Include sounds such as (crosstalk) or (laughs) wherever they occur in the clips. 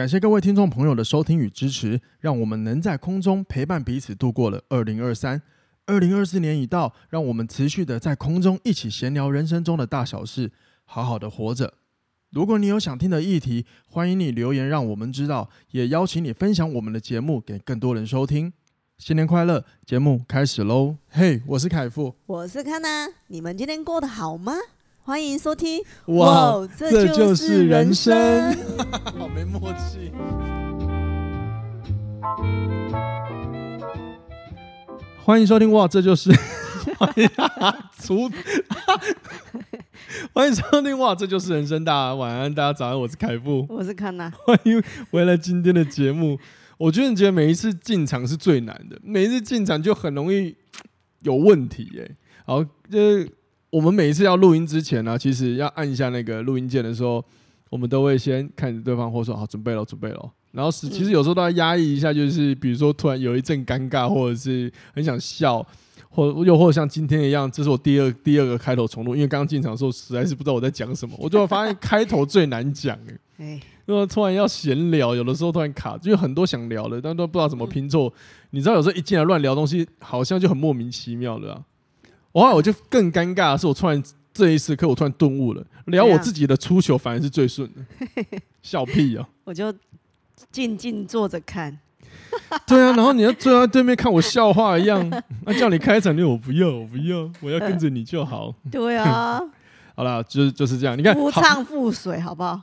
感谢各位听众朋友的收听与支持，让我们能在空中陪伴彼此度过了二零二三。二零二四年已到，让我们持续的在空中一起闲聊人生中的大小事，好好的活着。如果你有想听的议题，欢迎你留言让我们知道，也邀请你分享我们的节目给更多人收听。新年快乐！节目开始喽！嘿，我是凯富，我是康娜，你们今天过得好吗？(laughs) 欢迎收听。哇，这就是 (laughs) (laughs) 人生，好没默契。欢迎收听哇，这就是欢迎收听哇，这就是人生。大家晚安，大家早安，我是凯富，我是康娜。欢迎回来今天的节目。我觉得你觉得每一次进场是最难的，每一次进场就很容易有问题耶、欸。好，就是我们每一次要录音之前呢、啊，其实要按一下那个录音键的时候，我们都会先看着对方，或说好准备了，准备了。然后是，其实有时候都要压抑一下，就是比如说突然有一阵尴尬，或者是很想笑，或又或者像今天一样，这是我第二第二个开头重录，因为刚刚进场的时候实在是不知道我在讲什么，(laughs) 我就发现开头最难讲哎，因为突然要闲聊，有的时候突然卡，就有很多想聊的，但都不知道怎么拼凑。你知道有时候一进来乱聊东西，好像就很莫名其妙的啊。后来我就更尴尬的是，我突然这一时刻我突然顿悟了，聊我自己的出球反而是最顺的，(laughs) 笑屁啊！我就。静静坐着看，对啊，然后你要坐在对面看我笑话一样，那、(laughs) 啊、叫你开场，你我不要，我不要，我要跟着你就好。对啊，(laughs) 好了，就是就是这样。你看，夫唱妇随，好不好？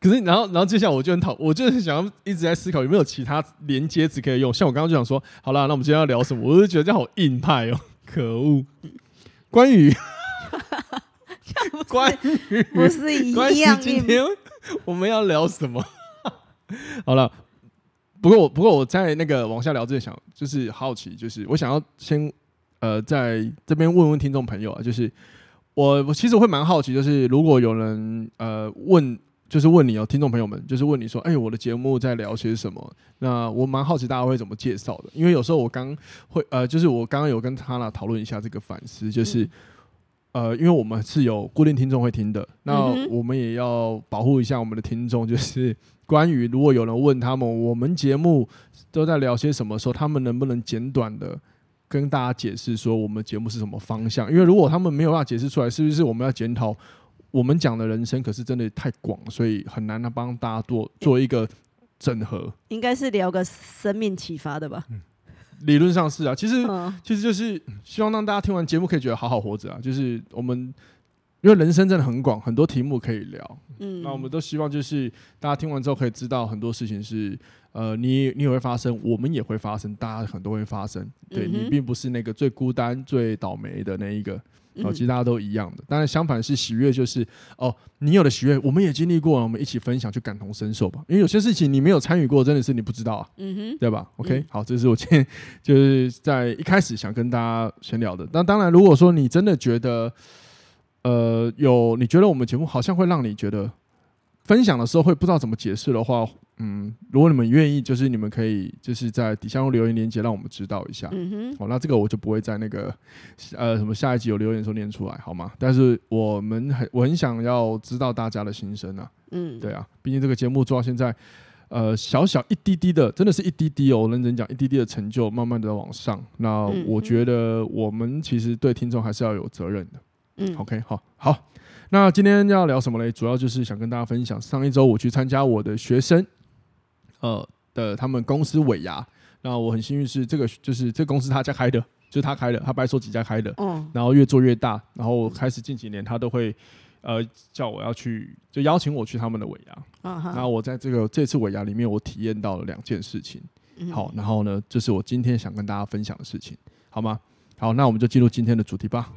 可是，然后，然后接下来我就很讨，我就是想要一直在思考有没有其他连接词可以用。像我刚刚就想说，好了，那我们今天要聊什么？我就觉得这样好硬派哦，可恶！关羽 (laughs) 关羽不是一样？今天我们要聊什么？(laughs) 好了，不过我不过我在那个往下聊之前，想就是好奇，就是我想要先呃在这边问问听众朋友啊，就是我我其实会蛮好奇，就是如果有人呃问，就是问你哦，听众朋友们，就是问你说，哎，我的节目在聊些什么？那我蛮好奇大家会怎么介绍的，因为有时候我刚会呃，就是我刚刚有跟他俩讨论一下这个反思，就是。嗯呃，因为我们是有固定听众会听的，那我们也要保护一下我们的听众，就是关于如果有人问他们，我们节目都在聊些什么时候，他们能不能简短的跟大家解释说我们节目是什么方向？因为如果他们没有办法解释出来，是不是我们要检讨我们讲的人生可是真的太广，所以很难的帮大家做做一个整合？应该是聊个生命启发的吧。嗯理论上是啊，其实其实就是希望让大家听完节目可以觉得好好活着啊。就是我们因为人生真的很广，很多题目可以聊。嗯，那我们都希望就是大家听完之后可以知道很多事情是呃，你你也会发生，我们也会发生，大家很多会发生。对，你并不是那个最孤单、最倒霉的那一个。哦，其实大家都一样的，当然相反是喜悦，就是哦，你有的喜悦，我们也经历过，我们一起分享，去感同身受吧。因为有些事情你没有参与过，真的是你不知道啊，嗯哼，对吧？OK，好，这是我今天就是在一开始想跟大家闲聊的。那当然，如果说你真的觉得，呃，有你觉得我们节目好像会让你觉得分享的时候会不知道怎么解释的话。嗯，如果你们愿意，就是你们可以就是在底下用留言连接让我们知道一下。嗯哼，好，那这个我就不会在那个呃什么下一集有留言的时候念出来，好吗？但是我们很我很想要知道大家的心声啊。嗯，对啊，毕竟这个节目做到现在，呃，小小一滴滴的，真的是一滴滴哦，我认真讲，一滴滴的成就，慢慢的往上。那我觉得我们其实对听众还是要有责任的。嗯，OK，好，好，那今天要聊什么嘞？主要就是想跟大家分享，上一周我去参加我的学生。呃的，他们公司尾牙，那我很幸运是这个，就是这个公司他家开的，就是他开的，他白手起家开的，嗯，然后越做越大，然后开始近几年他都会，呃，叫我要去，就邀请我去他们的尾牙，嗯哼，然后我在这个这次尾牙里面，我体验到了两件事情，好，然后呢，这是我今天想跟大家分享的事情，好吗？好，那我们就进入今天的主题吧。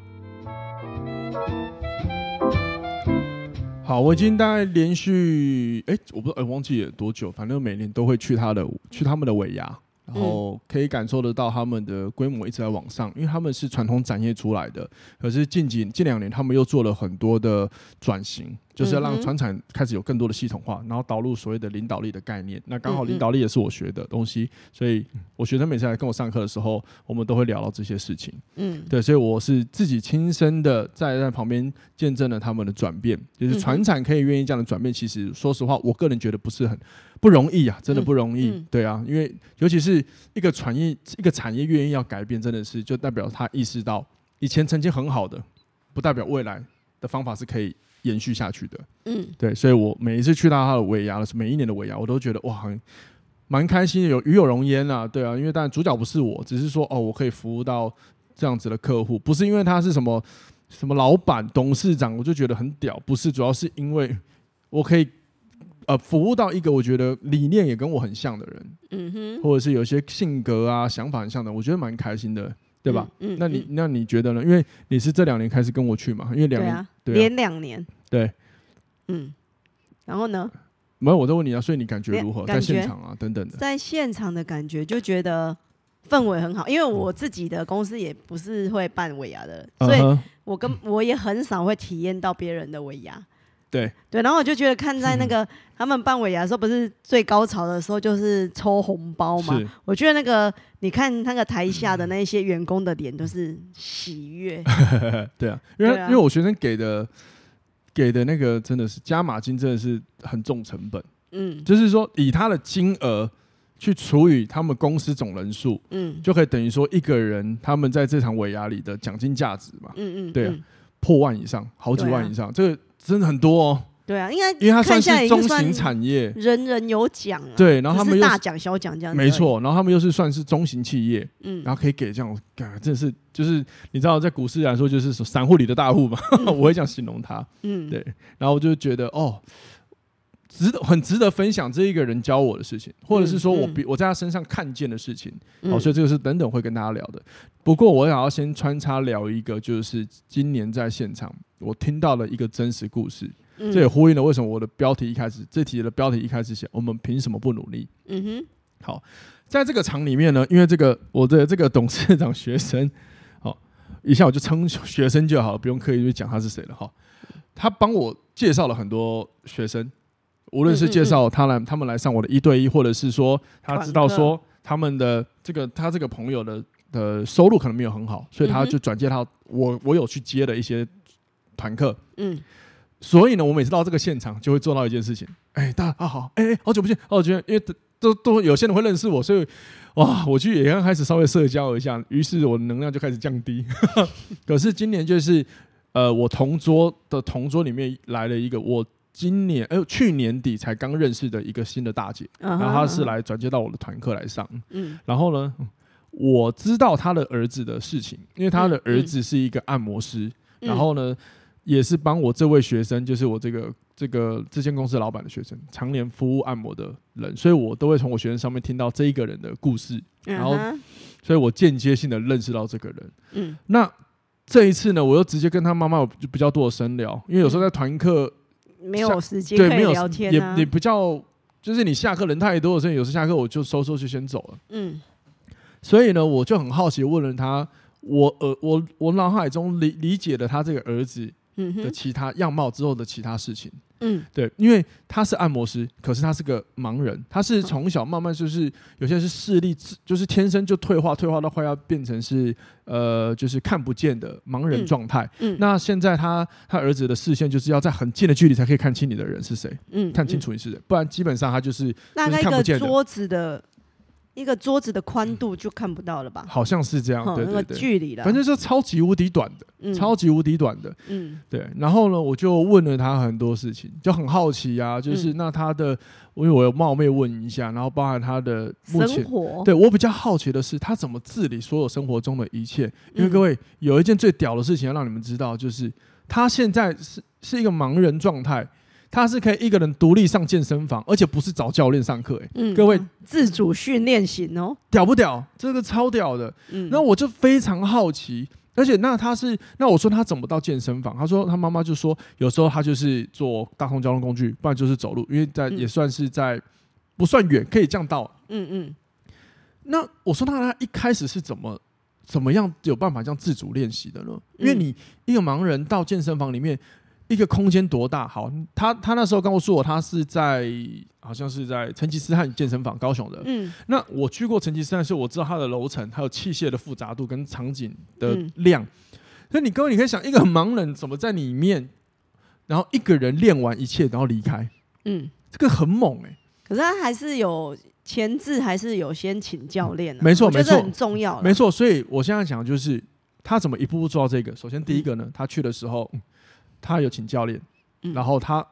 好，我已经大概连续哎、欸，我不知道，哎、欸，忘记了多久，反正每年都会去他的去他们的尾牙，然后可以感受得到他们的规模一直在往上，因为他们是传统产业出来的，可是近几近两年他们又做了很多的转型，就是要让船产开始有更多的系统化，然后导入所谓的领导力的概念。那刚好领导力也是我学的东西，所以我学生每次来跟我上课的时候，我们都会聊到这些事情。嗯，对，所以我是自己亲身的在在旁边见证了他们的转变，就是船产可以愿意这样的转变。其实说实话，我个人觉得不是很不容易啊，真的不容易。对啊，因为尤其是一个产业一个产业愿意要改变，真的是就代表他意识到以前曾经很好的，不代表未来的方法是可以。延续下去的，嗯，对，所以我每一次去到他的尾牙的时候，每一年的尾牙，我都觉得哇，很蛮开心的，有与有容焉啊，对啊，因为当然主角不是我，只是说哦，我可以服务到这样子的客户，不是因为他是什么什么老板、董事长，我就觉得很屌，不是，主要是因为我可以呃服务到一个我觉得理念也跟我很像的人，嗯哼，或者是有些性格啊、想法很像的，我觉得蛮开心的。对吧？嗯，那你那你觉得呢？因为你是这两年开始跟我去嘛？因为两年，连两年。对，嗯，然后呢？没有，我在问你啊，所以你感觉如何？在现场啊，等等的。在现场的感觉就觉得氛围很好，因为我自己的公司也不是会办尾牙的，所以我跟我也很少会体验到别人的尾牙。对对，然后我就觉得看在那个 (laughs) 他们办尾牙的时候，不是最高潮的时候，就是抽红包嘛。我觉得那个你看那个台下的那些员工的脸都是喜悦。(laughs) 对啊，因为因为我学生给的给的那个真的是加码金，真的是很重成本。嗯，就是说以他的金额去除以他们公司总人数，嗯，就可以等于说一个人他们在这场尾牙里的奖金价值嘛。嗯嗯，对啊，破万以上，好几万以上，这个。真的很多哦，对啊，应该因为它算是中型产业，人人有奖啊。对，然后他们又大奖小奖这样，没错。然后他们又是算是中型企业，嗯，然后可以给这样，真的是就是你知道，在股市来说，就是散户里的大户嘛，(laughs) 我会这样形容他，嗯，对。然后我就觉得哦。值得很值得分享这一个人教我的事情，或者是说我比我在他身上看见的事情，哦，所以这个是等等会跟大家聊的。不过我想要先穿插聊一个，就是今年在现场我听到了一个真实故事，这也呼应了为什么我的标题一开始这题的标题一开始写我们凭什么不努力？嗯哼，好，在这个场里面呢，因为这个我的这个董事长学生，好，以下我就称学生就好了，不用刻意去讲他是谁了哈。他帮我介绍了很多学生。无论是介绍他来，他们来上我的一对一，或者是说他知道说他们的这个他这个朋友的的收入可能没有很好，所以他就转介他我我有去接的一些团课。嗯，所以呢，我每次到这个现场就会做到一件事情。哎，大家啊好，哎，好久不见，好久不见，因为都都有些人会认识我，所以哇，我去也刚开始稍微社交一下，于是我的能量就开始降低。(laughs) 可是今年就是呃，我同桌的同桌里面来了一个我。今年哎，去年底才刚认识的一个新的大姐，然后她是来转接到我的团课来上。嗯，然后呢，我知道她的儿子的事情，因为她的儿子是一个按摩师，然后呢，也是帮我这位学生，就是我这个这个这间公司老板的学生，常年服务按摩的人，所以我都会从我学生上面听到这一个人的故事，然后，所以我间接性的认识到这个人。嗯，那这一次呢，我又直接跟他妈妈有比较多的深聊，因为有时候在团课。没有时间可以聊天，也也不叫，就是你下课人太多的时候，有时下课我就收收就先走了。嗯，所以呢，我就很好奇问了他，我呃我我脑海中理理解了他这个儿子的其他样貌之后的其他事情。嗯，对，因为他是按摩师，可是他是个盲人，他是从小慢慢就是有些人是视力，就是天生就退化，退化到快要变成是呃，就是看不见的盲人状态。嗯，嗯，那现在他他儿子的视线就是要在很近的距离才可以看清你的人是谁，嗯，看清楚你是谁，不然基本上他就是就是看不见。桌子的。一个桌子的宽度就看不到了吧？好像是这样，对对对，那个距离了，反正就超级无敌短的，嗯、超级无敌短的，嗯，对。然后呢，我就问了他很多事情，就很好奇啊，就是那他的，因为我有冒昧问一下，然后包含他的目前，生活，对我比较好奇的是，他怎么治理所有生活中的一切？因为各位有一件最屌的事情要让你们知道，就是他现在是是一个盲人状态。他是可以一个人独立上健身房，而且不是找教练上课，哎，嗯，各位自主训练型哦，屌不屌？这个超屌的。嗯，那我就非常好奇，而且那他是，那我说他怎么到健身房？他说他妈妈就说，有时候他就是坐大众交通工具，不然就是走路，因为在也算是在不算远，可以这样到。嗯嗯。那我说那他一开始是怎么怎么样有办法这样自主练习的呢？因为你一个盲人到健身房里面。一个空间多大？好，他他那时候告诉我，他是在好像是在成吉思汗健身房，高雄的。嗯，那我去过成吉思汗，所以我知道它的楼层还有器械的复杂度跟场景的量。所以你各位，你可以想，一个盲人怎么在里面，然后一个人练完一切，然后离开？嗯，这个很猛哎、欸。可是他还是有前置，还是有先请教练、啊嗯。没错，没错，很重要。没错，所以我现在讲就是他怎么一步步做到这个。首先，第一个呢，他去的时候，他有请教练，然后他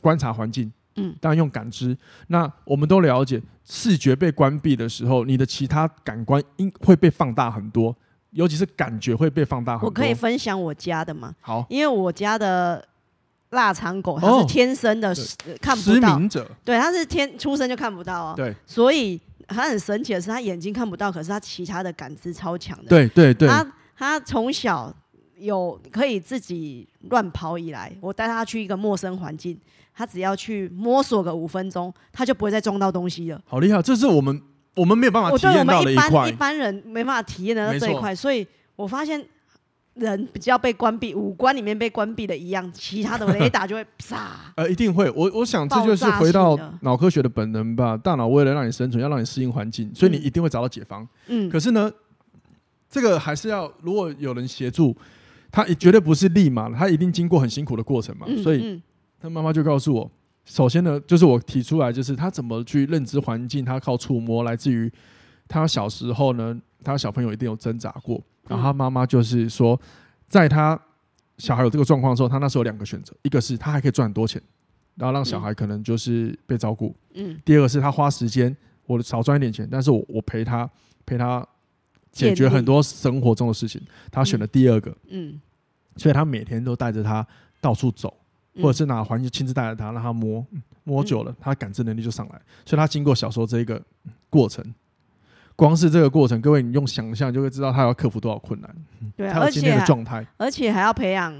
观察环境，嗯，当然用感知。那我们都了解，视觉被关闭的时候，你的其他感官应会被放大很多。尤其是感觉会被放大很多。我可以分享我家的吗？好，因为我家的腊肠狗它是天生的、哦、看不到，者，对，它是天出生就看不到哦。对，所以它很神奇的是，它眼睛看不到，可是它其他的感知超强的。对对对，它它从小有可以自己乱跑以来，我带他去一个陌生环境，他只要去摸索个五分钟，他就不会再撞到东西了。好厉害，这是我们。我们没有办法体验到的一块，我们一般一般人没办法体验得到这一块，所以我发现人比较被关闭，五官里面被关闭的一样，其他的 (laughs) 雷达就会啪。呃，一定会。我我想这就是回到脑科学的本能吧。大脑为了让你生存，要让你适应环境，所以你一定会找到解方。嗯。可是呢，这个还是要如果有人协助，他绝对不是立马，他一定经过很辛苦的过程嘛。所以他妈妈就告诉我。首先呢，就是我提出来，就是他怎么去认知环境，他靠触摸，来自于他小时候呢，他小朋友一定有挣扎过，然后他妈妈就是说，在他小孩有这个状况的时候，他那时候有两个选择，一个是他还可以赚很多钱，然后让小孩可能就是被照顾，嗯，第二个是他花时间，我少赚一点钱，但是我我陪他陪他解决很多生活中的事情，他选了第二个，嗯，所以他每天都带着他到处走。或者是拿环境亲自带着他，让他摸摸久了，他感知能力就上来。所以他经过小时候这一个过程，光是这个过程，各位你用想象就会知道他要克服多少困难。对，他有今天的状态，而且还要培养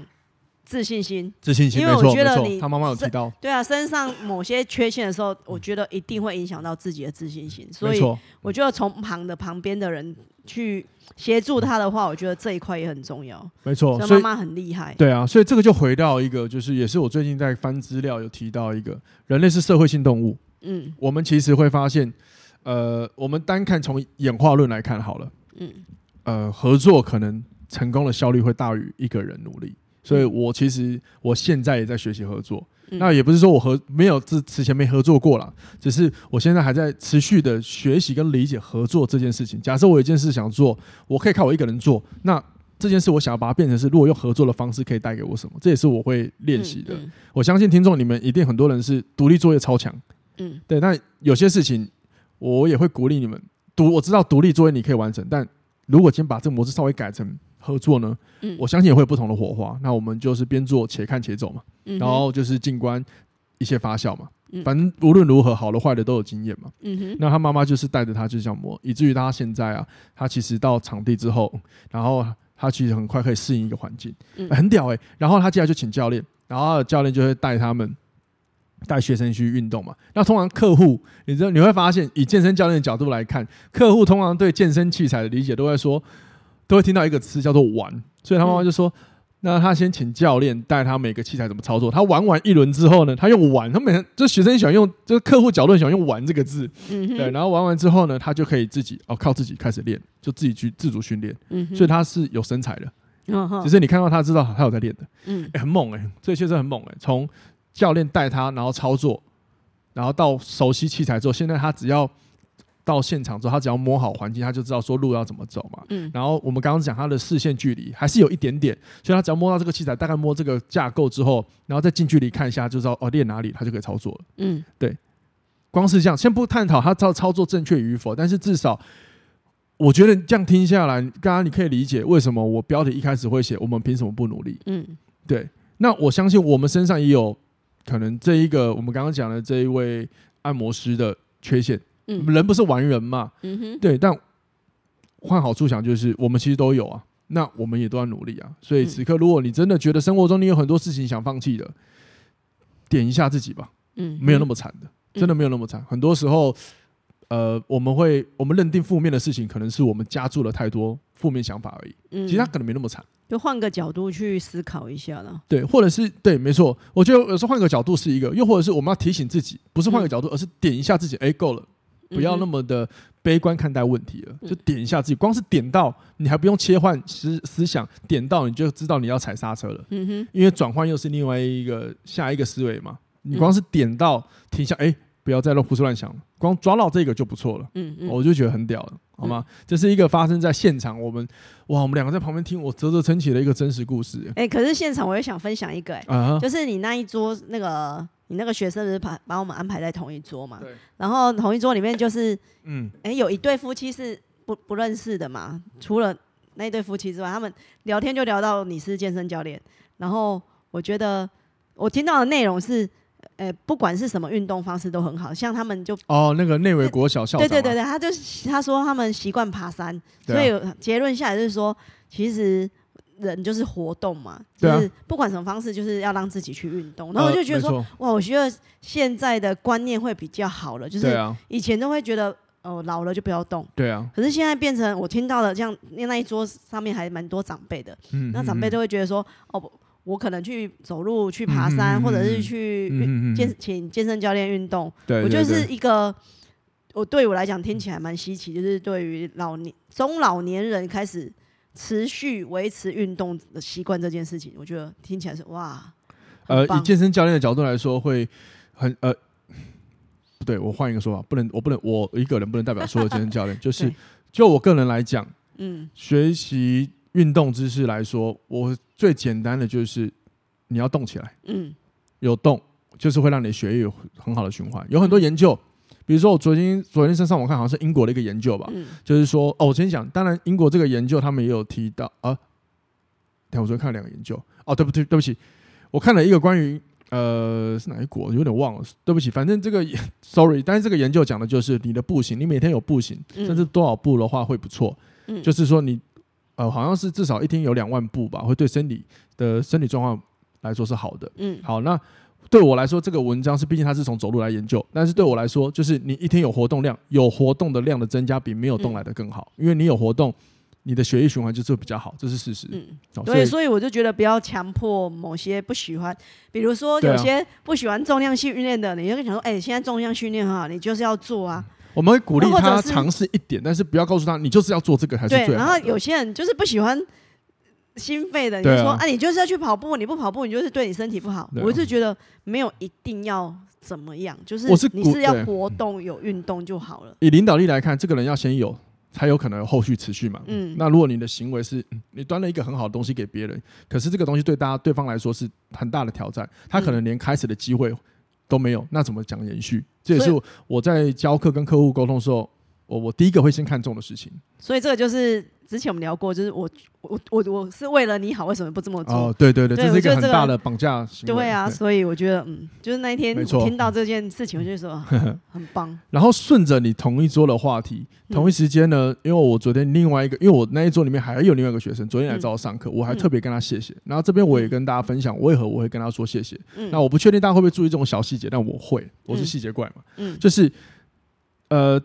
自信心。自信心，因为我觉得你他妈妈有提到，对啊，身上某些缺陷的时候，我觉得一定会影响到自己的自信心。所以我觉得从旁的旁边的人去。协助他的话，我觉得这一块也很重要。没错，所以妈妈很厉害。对啊，所以这个就回到一个，就是也是我最近在翻资料有提到一个，人类是社会性动物。嗯，我们其实会发现，呃，我们单看从演化论来看好了，嗯，呃，合作可能成功的效率会大于一个人努力。所以我其实我现在也在学习合作。那也不是说我和没有之之前没合作过了，只是我现在还在持续的学习跟理解合作这件事情。假设我有一件事想做，我可以靠我一个人做，那这件事我想要把它变成是，如果用合作的方式可以带给我什么，这也是我会练习的。我相信听众你们一定很多人是独立作业超强，嗯，对。那有些事情我也会鼓励你们独，我知道独立作业你可以完成，但如果今天把这个模式稍微改成。合作呢，嗯，我相信也会有不同的火花。那我们就是边做且看且走嘛，嗯，然后就是静观一些发酵嘛。嗯，反正无论如何，好的坏的都有经验嘛。嗯哼。那他妈妈就是带着他就是这样磨，以至于他现在啊，他其实到场地之后，然后他其实很快可以适应一个环境，嗯，很屌哎，欸。然后他接下来就请教练，然后教练就会带他们带学生去运动嘛。那通常客户，你知道你会发现，以健身教练的角度来看，客户通常对健身器材的理解都会说。都会听到一个词叫做“玩”，所以他妈妈就说：“那他先请教练带他每个器材怎么操作。他玩完一轮之后呢，他用玩，他每天就学生喜欢用，就是客户角度喜欢用‘玩’这个字，对。然后玩完之后呢，他就可以自己哦，靠自己开始练，就自己去自主训练。所以他是有身材的，只是你看到他知道他有在练的，嗯，很猛哎，这些确实很猛哎。从教练带他，然后操作，然后到熟悉器材之后，现在他只要。到现场之后，他只要摸好环境，他就知道说路要怎么走嘛。嗯。然后我们刚刚讲他的视线距离还是有一点点，所以他只要摸到这个器材，大概摸这个架构之后，然后再近距离看一下，就知道哦练哪里，他就可以操作了。嗯，对。光是这样，先不探讨他操操作正确与否，但是至少我觉得这样听下来，刚刚你可以理解为什么我标题一开始会写我们凭什么不努力？嗯，对。那我相信我们身上也有可能这一个我们刚刚讲的这一位按摩师的缺陷。嗯，人不是完人嘛，嗯哼，对，但换好处想，就是我们其实都有啊，那我们也都要努力啊。所以此刻，如果你真的觉得生活中你有很多事情想放弃的，点一下自己吧，嗯，没有那么惨的，真的没有那么惨。很多时候，呃，我们会我们认定负面的事情，可能是我们加注了太多负面想法而已。嗯，其实他可能没那么惨。就换个角度去思考一下了。对，或者是对，没错。我觉得有时候换个角度是一个，又或者是我们要提醒自己，不是换个角度，嗯、而是点一下自己。哎，够了，不要那么的悲观看待问题了，嗯、就点一下自己。光是点到，你还不用切换思思想，点到你就知道你要踩刹车了。嗯哼，因为转换又是另外一个下一个思维嘛。你光是点到停下，哎。不要再乱胡思乱想了，光抓到这个就不错了。嗯嗯，我就觉得很屌了，好吗？嗯、这是一个发生在现场，我们哇，我们两个在旁边听，我啧啧称奇的一个真实故事。哎、欸，可是现场我也想分享一个、欸，哎、uh，huh、就是你那一桌那个你那个学生不是把把我们安排在同一桌嘛？对。然后同一桌里面就是，嗯，哎、欸，有一对夫妻是不不认识的嘛？除了那一对夫妻之外，他们聊天就聊到你是健身教练，然后我觉得我听到的内容是。呃，不管是什么运动方式都很好，像他们就哦，那个内围国小校长，对对对对，他就他说他们习惯爬山，所以结论下来就是说，其实人就是活动嘛，就是不管什么方式，就是要让自己去运动。然后我就觉得说，哇，我觉得现在的观念会比较好了，就是以前都会觉得哦，老了就不要动，对啊。可是现在变成我听到了，像那一桌上面还蛮多长辈的，嗯，那长辈都会觉得说，哦。我可能去走路、去爬山，或者是去健请健身教练运动。我就是一个，我对我来讲听起来蛮稀奇，就是对于老年中老年人开始持续维持运动的习惯这件事情，我觉得听起来是哇。呃，以健身教练的角度来说，会很呃，不对，我换一个说法，不能，我不能，我一个人不能代表所有健身教练，(laughs) 就是就我个人来讲，嗯，学习。运动知识来说，我最简单的就是你要动起来，嗯，有动就是会让你血液有很好的循环。有很多研究，比如说我昨天昨天身上我看，好像是英国的一个研究吧，嗯、就是说哦，我先讲，当然英国这个研究他们也有提到啊，等我昨天看了两个研究，哦，对不对？对不起，我看了一个关于呃是哪一国，有点忘了，对不起，反正这个 (laughs) sorry，但是这个研究讲的就是你的步行，你每天有步行，嗯、甚至多少步的话会不错，嗯、就是说你。呃，好像是至少一天有两万步吧，会对身体的身体状况来说是好的。嗯，好，那对我来说，这个文章是毕竟它是从走路来研究，但是对我来说，就是你一天有活动量，有活动的量的增加比没有动来的更好，嗯、因为你有活动，你的血液循环就是比较好，这是事实。嗯，对，所以，我就觉得不要强迫某些不喜欢，比如说有些不喜欢重量性训练的，你就跟他讲说，哎、欸，现在重量训练很好，你就是要做啊。我们会鼓励他尝试一点，但是不要告诉他你就是要做这个还是最好。对，然后有些人就是不喜欢心肺的，你就说啊，你就是要去跑步，你不跑步，你就是对你身体不好。我是觉得没有一定要怎么样，就是你是要活动有运动就好了。以领导力来看，这个人要先有，才有可能有后续持续嘛。嗯。那如果你的行为是你端了一个很好的东西给别人，可是这个东西对大家对方来说是很大的挑战，他可能连开始的机会都没有，那怎么讲延续？这也是我在教课跟客户沟通的时候，我我第一个会先看重的事情。所以这个就是之前我们聊过，就是我我我我是为了你好，为什么不这么做？哦，对对对，对这是一个很大的绑架行为。对啊，对所以我觉得嗯，就是那一天听到这件事情，我就说很棒。然后顺着你同一桌的话题，同一时间呢，因为我昨天另外一个，因为我那一桌里面还有另外一个学生，昨天来找我上课，我还特别跟他谢谢。然后这边我也跟大家分享为何我会跟他说谢谢。那我不确定大家会不会注意这种小细节，但我会，我是细节怪嘛。嗯，就是呃，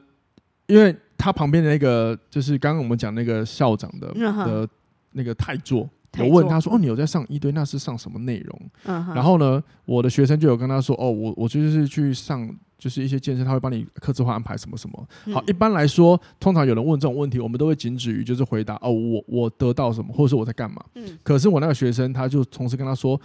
因为。他旁边的那个就是刚刚我们讲那个校长的的那个台座，我问他说：“哦，你有在上一堆？那是上什么内容？”然后呢，我的学生就有跟他说：“哦，我我就是去上，就是一些健身，他会帮你客制化安排什么什么。”好，一般来说，通常有人问这种问题，我们都会仅止于就是回答：“哦，我我得到什么，或者是我在干嘛。”可是我那个学生他就同时跟他说：“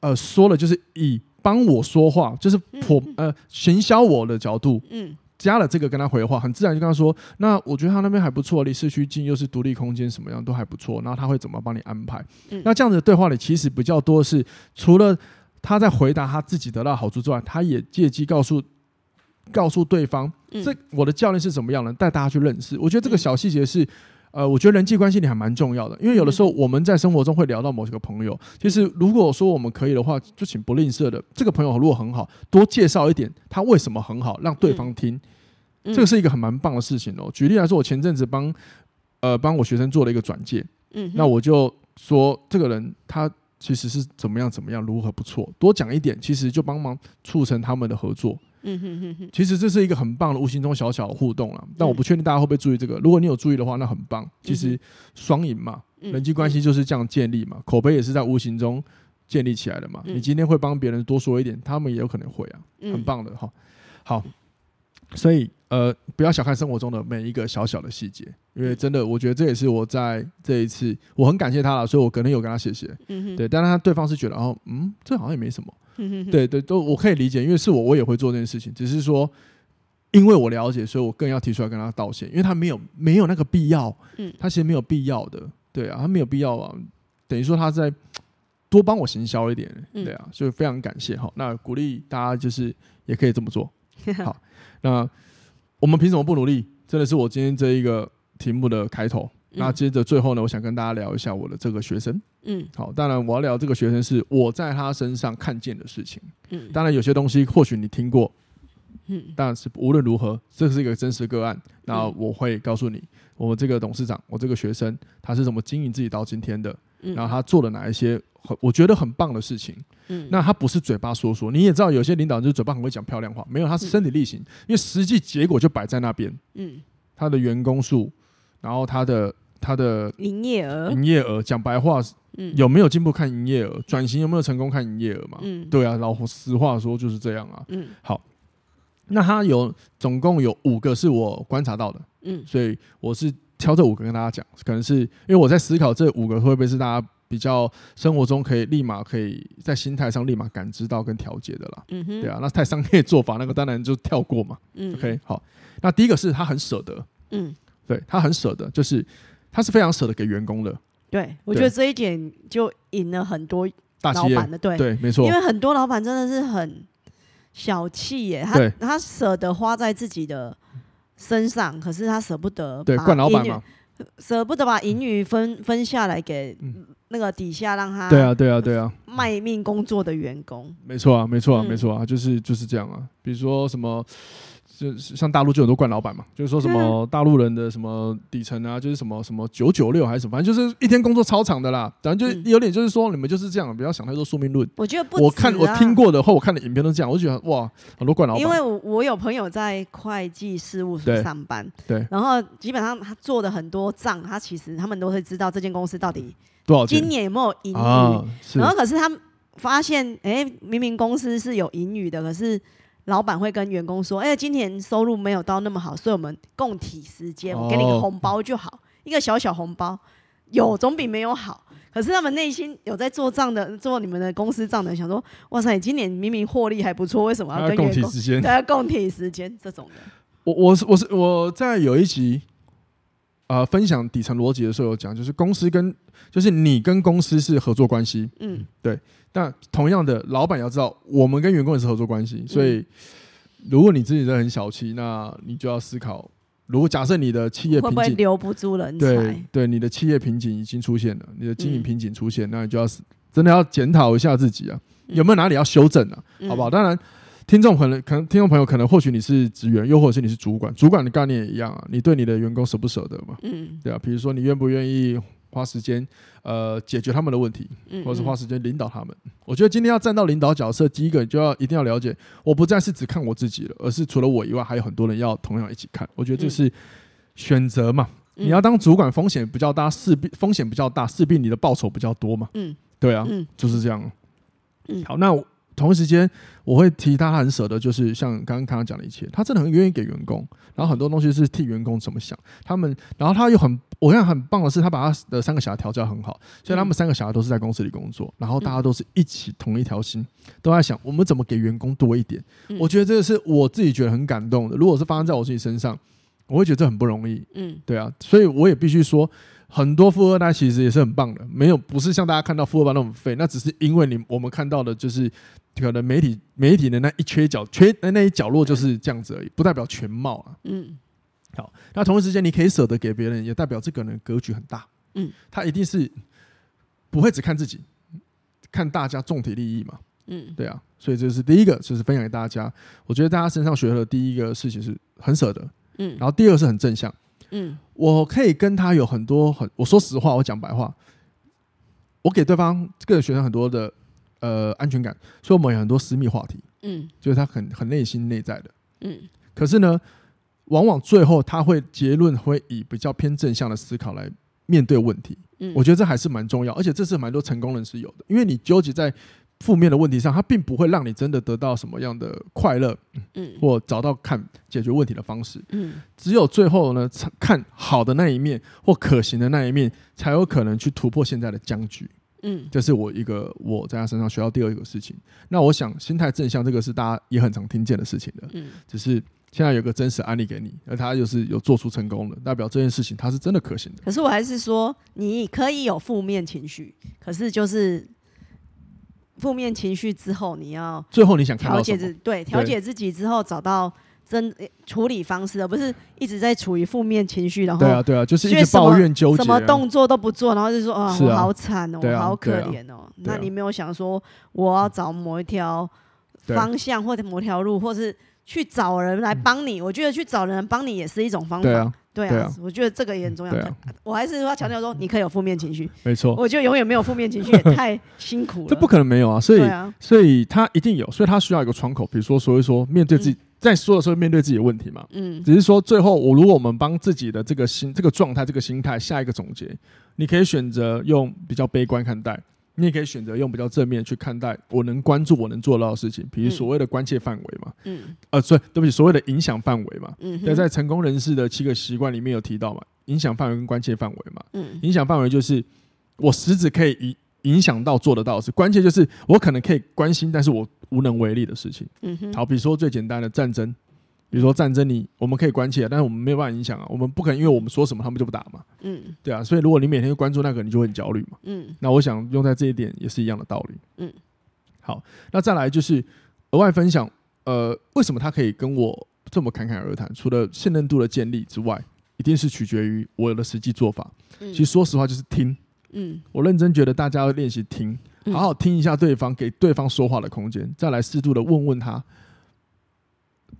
呃，说了就是以帮我说话，就是破呃行销我的角度。”嗯。加了这个跟他回话，很自然就跟他说：“那我觉得他那边还不错，离市区近，又是独立空间，什么样都还不错。然后他会怎么帮你安排？嗯、那这样子的对话里，其实比较多是除了他在回答他自己得到好处之外，他也借机告诉告诉对方，嗯、这我的教练是怎么样的，带大家去认识。我觉得这个小细节是。”呃，我觉得人际关系里还蛮重要的，因为有的时候我们在生活中会聊到某些个朋友，其实如果说我们可以的话，就请不吝啬的这个朋友如果很好，多介绍一点他为什么很好，让对方听，这个是一个很蛮棒的事情哦。举例来说，我前阵子帮呃帮我学生做了一个转介，嗯，那我就说这个人他其实是怎么样怎么样，如何不错，多讲一点，其实就帮忙促成他们的合作。嗯哼哼哼，其实这是一个很棒的无形中小小的互动了，但我不确定大家会不会注意这个。如果你有注意的话，那很棒。其实双赢嘛，人际关系就是这样建立嘛，口碑也是在无形中建立起来的嘛。你今天会帮别人多说一点，他们也有可能会啊，很棒的哈。好，所以呃，不要小看生活中的每一个小小的细节，因为真的，我觉得这也是我在这一次我很感谢他了，所以我可能有跟他谢谢。嗯对，但是他对方是觉得哦，嗯，这好像也没什么。嗯对对，都我可以理解，因为是我，我也会做这件事情，只是说。因为我了解，所以我更要提出来跟他道歉，因为他没有没有那个必要，嗯，他其实没有必要的，对啊，他没有必要啊，等于说他在多帮我行销一点，对啊，所以非常感谢。哈，那鼓励大家就是也可以这么做，(laughs) 好，那我们凭什么不努力？真的是我今天这一个题目的开头，那接着最后呢，我想跟大家聊一下我的这个学生，嗯，好，当然我要聊这个学生是我在他身上看见的事情，嗯，当然有些东西或许你听过。嗯，但是无论如何，这是一个真实个案。那我会告诉你，我这个董事长，我这个学生，他是怎么经营自己到今天的。然后他做了哪一些很我觉得很棒的事情。嗯，那他不是嘴巴说说，你也知道，有些领导就是嘴巴很会讲漂亮话，没有，他是身体力行，因为实际结果就摆在那边。嗯，他的员工数，然后他的他的营业额，营业额，讲白话，嗯，有没有进步看营业额，转型有没有成功看营业额嘛？嗯，对啊，老实话说就是这样啊。嗯，好。那他有总共有五个是我观察到的，嗯，所以我是挑这五个跟大家讲，可能是因为我在思考这五个会不会是大家比较生活中可以立马可以在心态上立马感知到跟调节的啦，嗯哼，对啊，那太商业做法那个当然就跳过嘛，嗯，OK，好，那第一个是他很舍得，嗯，对他很舍得，就是他是非常舍得给员工的，对，我觉得这一点就赢了很多老板的，对。对，没错，因为很多老板真的是很。小气耶，他他舍得花在自己的身上，可是他舍不得对冠老板嘛，舍不得把盈余分分下来给那个底下让他对啊对啊对啊。卖命工作的员工，没错啊没错啊没错啊，就是就是这样啊，比如说什么。就像大陆就有很多惯老板嘛，就是说什么大陆人的什么底层啊，就是什么什么九九六还是什么，反正就是一天工作超长的啦。反正就有点就是说你们就是这样，不要想太多宿命论。我觉得不，我看我听过的或我看的影片都这样，我就觉得哇，很多惯老板。因为我我有朋友在会计事务所上班，对，然后基本上他做的很多账，他其实他们都会知道这间公司到底多少，今年有没有盈余。然后可是他发现，哎，明明公司是有盈余的，可是。老板会跟员工说：“哎，今年收入没有到那么好，所以我们共体时间，我给你个红包就好，一个小小红包，有总比没有好。可是他们内心有在做账的，做你们的公司账的，想说：哇塞，今年明明获利还不错，为什么要跟员工共体时艰？大家共体时间这种的。我我是我是我在有一集，呃，分享底层逻辑的时候有讲，就是公司跟就是你跟公司是合作关系，嗯，对。”但同样的，老板要知道，我们跟员工也是合作关系，所以如果你自己真的很小气，那你就要思考，如果假设你的企业瓶颈，会不会留不住人才？对对，你的企业瓶颈已经出现了，你的经营瓶颈出现，那你就要真的要检讨一下自己啊，有没有哪里要修正啊？好不好？当然，听众可能可能听众朋友可能或许你是职员，又或者是你是主管，主管的概念也一样啊，你对你的员工舍不舍得嘛？嗯，对啊，比如说你愿不愿意？花时间，呃，解决他们的问题，或者是花时间领导他们。嗯嗯，我觉得今天要站到领导角色，第一个就要一定要了解，我不再是只看我自己了，而是除了我以外，还有很多人要同样一起看。我觉得这是选择嘛。嗯、你要当主管，风险比较大，势必风险比较大，势必你的报酬比较多嘛。嗯，对啊，嗯、就是这样。嗯，好，那我。同一时间，我会提他很舍得，就是像刚刚刚刚讲的一切，他真的很愿意给员工，然后很多东西是替员工怎么想，他们，然后他又很，我看很棒的是，他把他的三个小孩调教很好，所以他们三个小孩都是在公司里工作，然后大家都是一起同一条心，都在想我们怎么给员工多一点。我觉得这个是我自己觉得很感动的，如果是发生在我自己身上，我会觉得这很不容易。嗯，对啊，所以我也必须说。很多富二代其实也是很棒的，没有不是像大家看到富二代那么废，那只是因为你我们看到的就是可能媒体媒体的那一缺角缺那一角落就是这样子而已，不代表全貌啊。嗯，好，那同一时间你可以舍得给别人，也代表这个人格局很大。嗯，他一定是不会只看自己，看大家重体利益嘛。嗯，对啊，所以这是第一个，就是分享给大家。我觉得大家身上学的第一个事情是很舍得，嗯，然后第二个是很正向。嗯，我可以跟他有很多很，我说实话，我讲白话，我给对方这个学生很多的呃安全感，所以我们有很多私密话题，嗯，就是他很很内心内在的，嗯，可是呢，往往最后他会结论会以比较偏正向的思考来面对问题，嗯，我觉得这还是蛮重要，而且这是蛮多成功人士有的，因为你纠结在负面的问题上，它并不会让你真的得到什么样的快乐，嗯，或找到看解决问题的方式，嗯，只有最后呢，看好的那一面或可行的那一面，才有可能去突破现在的僵局，嗯，这是我一个我在他身上学到第二个事情。那我想心态正向这个是大家也很常听见的事情的，嗯，只是。现在有个真实案例给你，而他就是有做出成功的，代表这件事情他是真的可行的。可是我还是说，你可以有负面情绪，可是就是负面情绪之后，你要最后你想调节自对调节自己之后，找到真处理方式，而不是一直在处于负面情绪，然后对啊对啊，就是一直抱怨纠结，什么动作都不做，然后就说啊，我好惨哦，我好可怜哦。那你没有想说，我要找某一条方向，或者某条路，或是。去找人来帮你，我觉得去找人帮你也是一种方法。对啊，对啊，我觉得这个也很重要。我还是要强调说，你可以有负面情绪，没错。我觉得永远没有负面情绪也太辛苦了。(laughs) 这不可能没有啊，所以，所以他一定有，所以他需要一个窗口。比如说，所以说面对自己，在说的时候面对自己的问题嘛。嗯。只是说最后，我如果我们帮自己的这个心、这个状态、这个心态下一个总结，你可以选择用比较悲观看待。你也可以选择用比较正面去看待我能关注、我能做到的事情，比如所谓的关切范围嘛，嗯，呃，所以对不起，所谓的影响范围嘛，嗯，在成功人士的七个习惯里面有提到嘛，影响范围跟关切范围嘛，嗯，影响范围就是我实质可以影影响到做得到的事，关键就是我可能可以关心，但是我无能为力的事情，嗯哼，好，比如说最简单的战争。比如说战争，你我们可以关切，但是我们没有办法影响啊。我们不可能因为我们说什么，他们就不打嘛。嗯，对啊。所以如果你每天关注那个，你就会很焦虑嘛。嗯，那我想用在这一点也是一样的道理。嗯，好，那再来就是额外分享，呃，为什么他可以跟我这么侃侃而谈？除了信任度的建立之外，一定是取决于我的实际做法。嗯，其实说实话就是听。嗯，我认真觉得大家要练习听，好好听一下对方，给对方说话的空间，再来适度的问问他。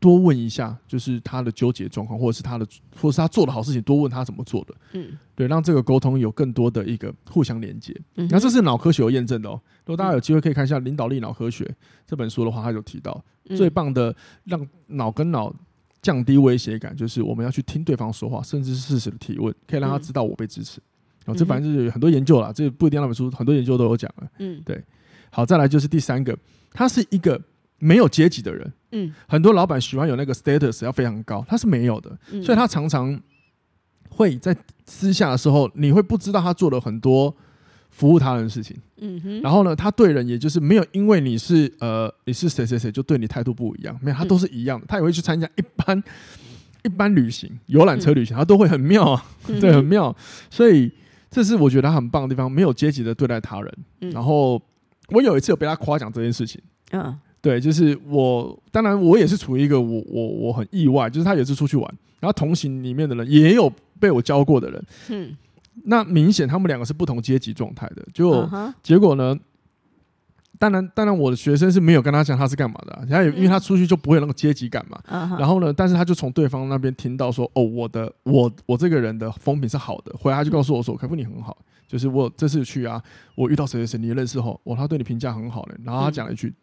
多问一下，就是他的纠结状况，或者是他的，或者是他做的好事情，多问他怎么做的。嗯，对，让这个沟通有更多的一个互相连接。嗯，那这是脑科学有验证的哦。如果大家有机会可以看一下《领导力脑科学》这本书的话，他有提到最棒的让脑跟脑降低威胁感，就是我们要去听对方说话，甚至是适时的提问，可以让他知道我被支持。哦，这反正就是有很多研究啦，这不一定那本书很多研究都有讲了。嗯，对。好，再来就是第三个，他是一个。没有阶级的人，嗯，很多老板喜欢有那个 status 要非常高，他是没有的，嗯、所以他常常会在私下的时候，你会不知道他做了很多服务他人的事情，嗯哼，然后呢，他对人也就是没有因为你是呃你是谁谁谁就对你态度不一样，没有，他都是一样的，他也会去参加一般一般旅行游览车旅行，他都会很妙啊，对，很妙，所以这是我觉得他很棒的地方，没有阶级的对待他人，然后我有一次有被他夸奖这件事情，嗯。对，就是我，当然我也是处于一个我我我很意外，就是他有一次出去玩，然后同行里面的人也有被我教过的人，嗯，那明显他们两个是不同阶级状态的，就、uh. 结果呢，当然当然我的学生是没有跟他讲他是干嘛的，他也因为他出去就不会有那个阶级感嘛，uh. 然后呢，但是他就从对方那边听到说，哦，我的我我这个人的风评是好的，回来他就告诉我说，凯夫你很好，就是我这次去啊，我遇到谁谁谁，你认识后，我他对你评价很好的，然后他讲了一句。嗯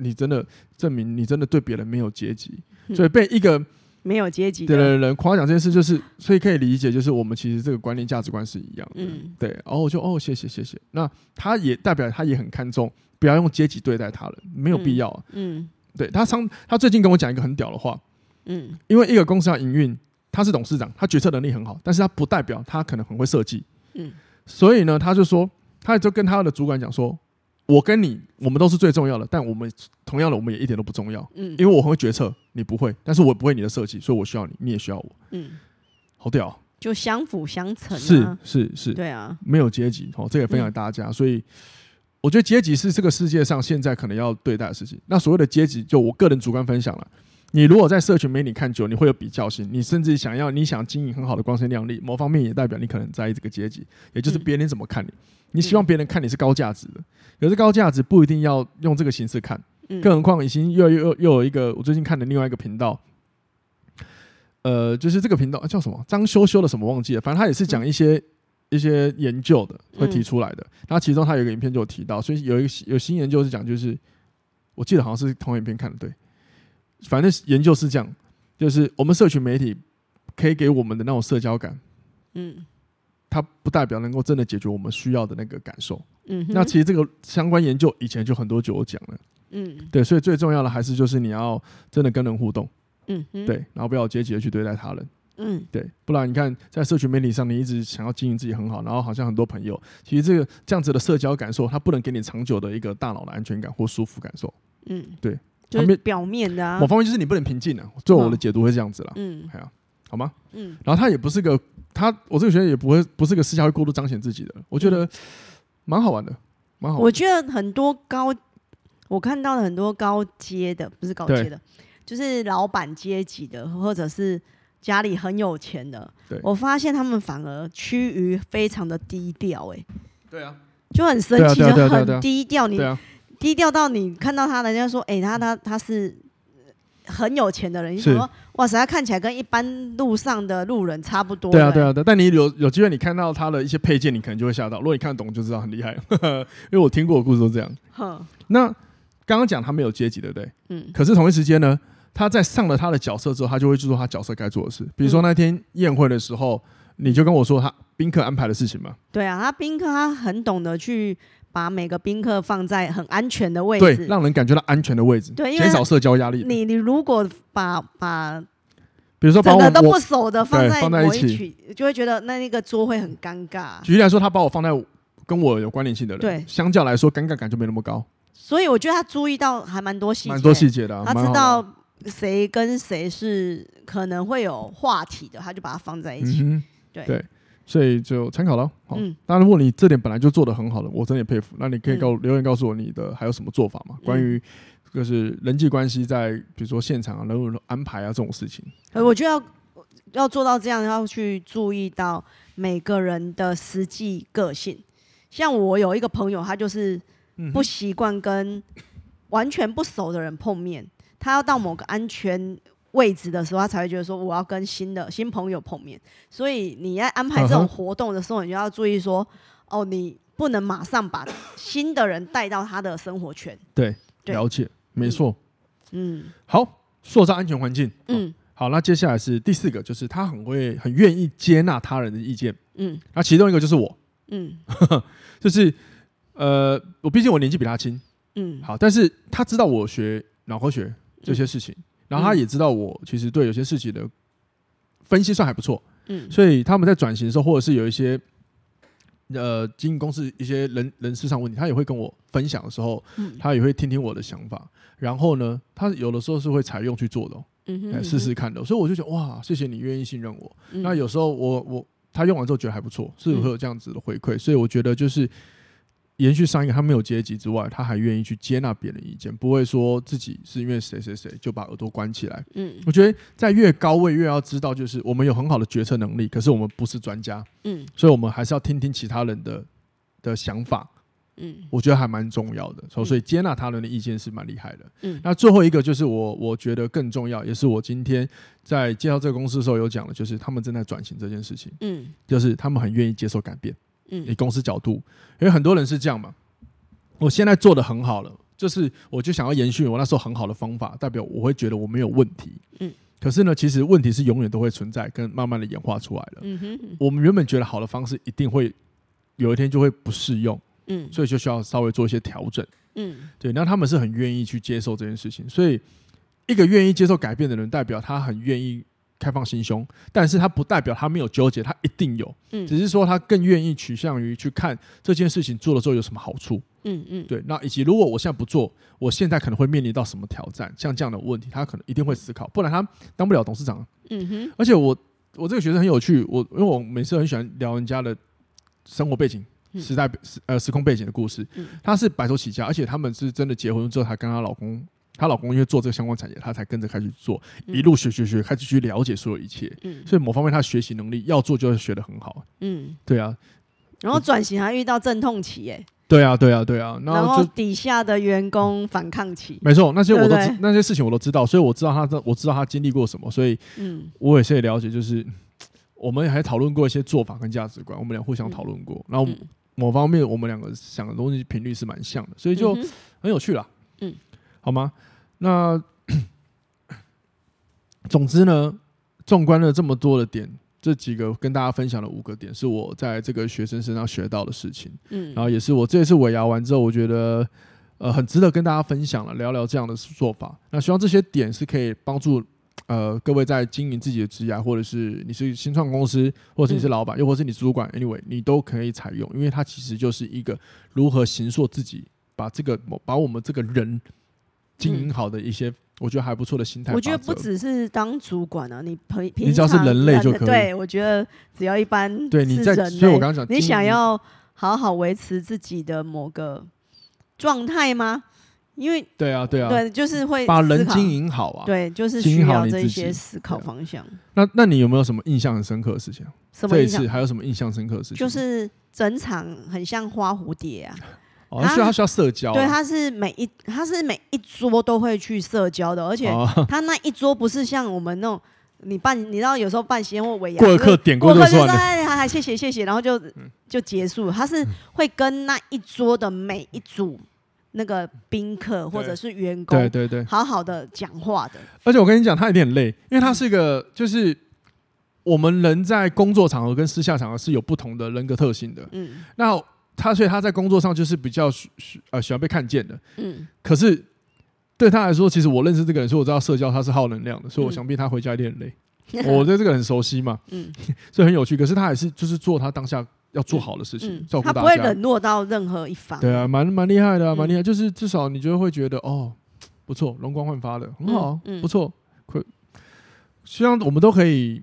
你真的证明你真的对别人没有阶级，所以被一个没有阶级的人夸奖这件事，就是所以可以理解，就是我们其实这个观念价值观是一样的。嗯，对。然后我就哦，谢谢谢谢。那他也代表他也很看重，不要用阶级对待他人，没有必要。嗯，对他上他最近跟我讲一个很屌的话。嗯，因为一个公司要营运，他是董事长，他决策能力很好，但是他不代表他可能很会设计。嗯，所以呢，他就说，他就跟他的主管讲说。我跟你，我们都是最重要的，但我们同样的，我们也一点都不重要。嗯，因为我很会决策，你不会，但是我不会你的设计，所以我需要你，你也需要我。嗯，好屌，就相辅相成啊。是是是，对啊，没有阶级，哦，这个也分享给大家。嗯，所以我觉得阶级是这个世界上现在可能要对待的事情。那所谓的阶级，就我个人主观分享了。你如果在社群媒体看久，你会有比较心，你甚至想要你想经营很好的光鲜亮丽，某方面也代表你可能在意这个阶级，也就是别人怎么看你。你希望别人看你是高价值的，可是高价值不一定要用这个形式看，更何况已经又又又有一个我最近看的另外一个频道，呃，就是这个频道叫什么张修修的什么忘记了，反正他也是讲一些一些研究的会提出来的，然后其中他有一个影片就有提到，所以有一个有新研究是讲，就是我记得好像是同影片看的，对，反正研究是这样，就是我们社群媒体可以给我们的那种社交感，嗯。它不代表能够真的解决我们需要的那个感受。嗯，那其实这个相关研究以前就很多就有讲了。嗯，对，所以最重要的还是就是你要真的跟人互动。嗯，对，然后不要阶级的去对待他人。嗯，对，不然你看在社群媒体上，你一直想要经营自己很好，然后好像很多朋友，其实这个这样子的社交感受，它不能给你长久的一个大脑的安全感或舒服感受。嗯，对，就是表面的啊。某方面就是你不能平静啊。最后我的解读会这样子啦。嗯，还有，好吗？嗯，然后他也不是个他，我这个学生也不会不是个私下会过度彰显自己的，我觉得蛮好玩的，蛮好玩。我觉得很多高。我看到了很多高阶的，不是高阶的，就是老板阶级的，或者是家里很有钱的。我发现他们反而趋于非常的低调，哎，对啊，就很神奇，就很低调。你低调到你看到他，人家说，哎，他他他是很有钱的人，你说，哇塞，他看起来跟一般路上的路人差不多。对啊，对啊，对。但你有有机会，你看到他的一些配件，你可能就会吓到。如果你看得懂，就知道很厉害，(laughs) 因为我听过的故事都这样。哼，那。刚刚讲他没有阶级，对不对？嗯。可是同一时间呢，他在上了他的角色之后，他就会去做他角色该做的事。比如说那天宴会的时候，你就跟我说他宾客安排的事情嘛。对啊，他宾客他很懂得去把每个宾客放在很安全的位置，对，让人感觉到安全的位置，对，减少社交压力。你你如果把把，比如说把我都不熟的放在放在一起，就会觉得那那个桌会很尴尬。举例来说，他把我放在跟我有关联性的人，对，相较来说尴尬感就没那么高。所以我觉得他注意到还蛮多细节，蛮多细节的、啊。他知道谁跟谁是可能会有话题的，他就把它放在一起。嗯、对对，所以就参考了。好，嗯、当然如果你这点本来就做得很好的，我真的也佩服。那你可以告、嗯、留言告诉我你的还有什么做法吗？关于就是人际关系在比如说现场啊、人物安排啊这种事情。我觉得要要做到这样，要去注意到每个人的实际个性。像我有一个朋友，他就是。不习惯跟完全不熟的人碰面，他要到某个安全位置的时候，他才会觉得说我要跟新的新朋友碰面。所以你在安排这种活动的时候，你就要注意说，哦，你不能马上把新的人带到他的生活圈。对，了解，没错。嗯，好，塑造安全环境。嗯，好，那接下来是第四个，就是他很会很愿意接纳他人的意见。嗯，那其中一个就是我。嗯，(laughs) 就是。呃，我毕竟我年纪比他轻，嗯，好，但是他知道我学脑科学这些事情，嗯、然后他也知道我其实对有些事情的分析算还不错，嗯，所以他们在转型的时候，或者是有一些呃经营公司一些人人事上问题，他也会跟我分享的时候，嗯、他也会听听我的想法，然后呢，他有的时候是会采用去做的、喔，嗯哼，来试试看的，所以我就觉得哇，谢谢你愿意信任我。嗯、那有时候我我他用完之后觉得还不错，是会有这样子的回馈，所以我觉得就是。延续上一个，他没有阶级之外，他还愿意去接纳别人意见，不会说自己是因为谁谁谁就把耳朵关起来。嗯，我觉得在越高位越要知道，就是我们有很好的决策能力，可是我们不是专家。嗯，所以我们还是要听听其他人的的想法。嗯，我觉得还蛮重要的。所以接纳他人的意见是蛮厉害的。嗯，那最后一个就是我我觉得更重要，也是我今天在介绍这个公司的时候有讲的，就是他们正在转型这件事情。嗯，就是他们很愿意接受改变。嗯，以公司角度，因为很多人是这样嘛。我现在做的很好了，就是我就想要延续我那时候很好的方法，代表我会觉得我没有问题。嗯，可是呢，其实问题是永远都会存在，跟慢慢的演化出来了。嗯哼，我们原本觉得好的方式，一定会有一天就会不适用。嗯，所以就需要稍微做一些调整。嗯，对，那他们是很愿意去接受这件事情，所以一个愿意接受改变的人，代表他很愿意。开放心胸，但是他不代表他没有纠结，他一定有，嗯，只是说他更愿意取向于去看这件事情做了之后有什么好处，嗯嗯，对，那以及如果我现在不做，我现在可能会面临到什么挑战，像这样的问题，他可能一定会思考，不然他当不了董事长，嗯哼，而且我我这个学生很有趣，我因为我每次很喜欢聊人家的生活背景、时代时呃时空背景的故事，他是白手起家，而且他们是真的结婚之后才跟她老公。她老公因为做这个相关产业，她才跟着开始做，一路学学学，开始去了解所有一切。嗯，所以某方面她学习能力要做，就会学得很好。嗯，对啊。然后转型还遇到阵痛期，哎。对啊，对啊，对啊。然后底下的员工反抗期。没错，那些我都知，那些事情我都知道，所以我知道他，我知道他经历过什么，所以嗯，我也是了解，就是我们还讨论过一些做法跟价值观，我们俩互相讨论过。然后某方面我们两个想的东西频率是蛮像的，所以就很有趣了。嗯，好吗？那 (coughs) 总之呢，纵观了这么多的点，这几个跟大家分享的五个点，是我在这个学生身上学到的事情。嗯，然后也是我这一次尾牙完之后，我觉得呃很值得跟大家分享了，聊聊这样的做法。那希望这些点是可以帮助呃各位在经营自己的职业，或者是你是新创公司，或者是你是老板，嗯、又或者是你主管，anyway 你都可以采用，因为它其实就是一个如何形塑自己，把这个把我们这个人经营好的一些。嗯我觉得还不错的心态。我觉得不只是当主管啊，你平平常你只要是人类就可以。对，我觉得只要一般对你在，所以我刚刚讲，你想要好好维持自己的某个状态吗？因为对啊，对啊，对，就是会把人经营好啊。对，就是需要这些思考方向。啊、那那你有没有什么印象很深刻的事情？什么这一次还有什么印象深刻的事情？就是整场很像花蝴蝶啊。哦，需要他需要社交，对，他是每一他是每一桌都会去社交的，而且他那一桌不是像我们那种你办，你知道有时候办喜宴或尾牙，过客点过就算了，哎，还谢谢谢谢，然后就就结束。他是会跟那一桌的每一组那个宾客或者是员工，对对对，好好的讲话的。而且我跟你讲，他有点累，因为他是一个就是我们人在工作场合跟私下场合是有不同的人格特性的，嗯，那。他所以他在工作上就是比较喜呃喜欢被看见的，嗯，可是对他来说，其实我认识这个人，所以我知道社交他是耗能量的，所以我想必他回家一定很累。(laughs) 我对这个很熟悉嘛，嗯，所以很有趣。可是他还是就是做他当下要做好的事情，照顾大家。他不会冷落到任何一方。对啊，蛮蛮厉害的，蛮厉害。就是至少你就会觉得哦，不错，容光焕发的，很好，不错。可希望我们都可以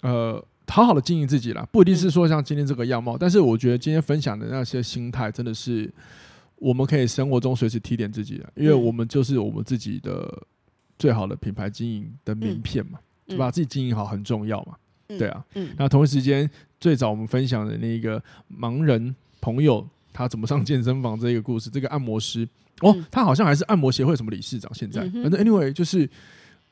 呃。好好的经营自己啦，不一定是说像今天这个样貌，嗯、但是我觉得今天分享的那些心态，真的是我们可以生活中随时提点自己的，因为我们就是我们自己的最好的品牌经营的名片嘛，就、嗯、把自己经营好很重要嘛，嗯、对啊，嗯、那同一时间最早我们分享的那个盲人朋友他怎么上健身房这个故事，这个按摩师哦，嗯、他好像还是按摩协会什么理事长，现在。反正 anyway 就是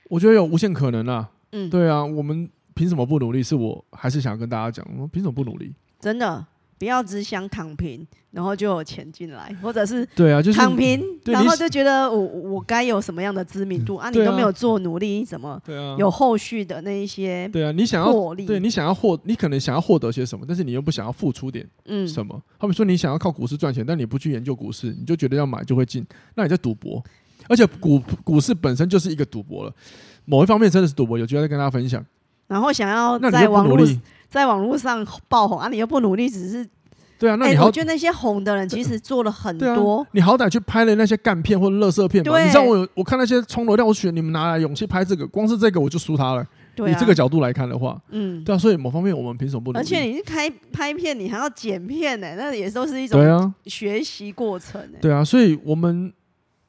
我觉得有无限可能啊，嗯，对啊，我们。凭什么不努力？是我还是想跟大家讲，我凭什么不努力？真的，不要只想躺平，然后就有钱进来，或者是对啊，就是躺平，然后就觉得我我该有什么样的知名度啊？你都没有做努力，怎么对啊有后续的那一些？对啊，你想要获利，对你想要获，你可能想要获得些什么，但是你又不想要付出点嗯什么？他们说你想要靠股市赚钱，但你不去研究股市，你就觉得要买就会进，那你在赌博，而且股股市本身就是一个赌博了，某一方面真的是赌博。有机会再跟大家分享。然后想要在网络在网络上爆红啊，你又不努力，只是对啊。那你好，我觉得那些红的人其实做了很多。你好歹去拍了那些干片或者乐色片吧。你知道我有我看那些冲流量，我选你们拿来勇气拍这个，光是这个我就输他了。以这个角度来看的话，嗯，对啊。所以某方面我们凭什么不努力？而且你开拍片，你还要剪片呢，那也都是一种学习过程。对啊，所以我们。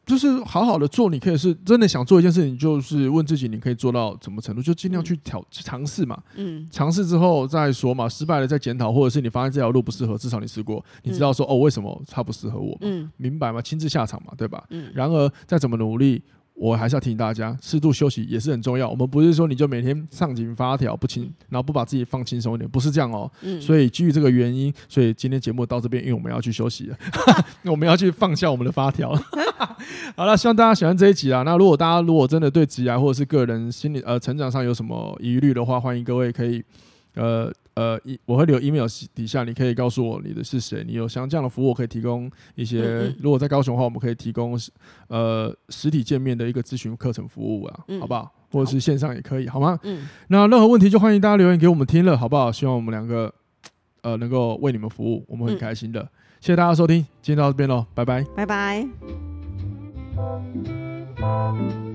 就是好好的做，你可以是真的想做一件事情，就是问自己你可以做到什么程度，就尽量去挑尝试嘛。嗯，尝试之后再说嘛，失败了再检讨，或者是你发现这条路不适合，至少你试过，你知道说哦为什么它不适合我嘛？嗯，明白吗？亲自下场嘛，对吧？嗯，然而再怎么努力。我还是要提醒大家，适度休息也是很重要。我们不是说你就每天上紧发条不轻，然后不把自己放轻松一点，不是这样哦。嗯。所以基于这个原因，所以今天节目到这边，因为我们要去休息了，(laughs) 我们要去放下我们的发条。(laughs) 好了，希望大家喜欢这一集啊。那如果大家如果真的对职涯或者是个人心理呃成长上有什么疑虑的话，欢迎各位可以呃。呃，一我会留 email 底下，你可以告诉我你的是谁，你有像这样的服务，我可以提供一些。嗯嗯，如果在高雄的话，我们可以提供呃实体见面的一个咨询课程服务啊，嗯、好不好？或者是线上也可以，好吗？嗯。那任何问题就欢迎大家留言给我们听了，好不好？希望我们两个呃能够为你们服务，我们很开心的。嗯、谢谢大家收听，今天到这边喽，拜拜，拜拜。Música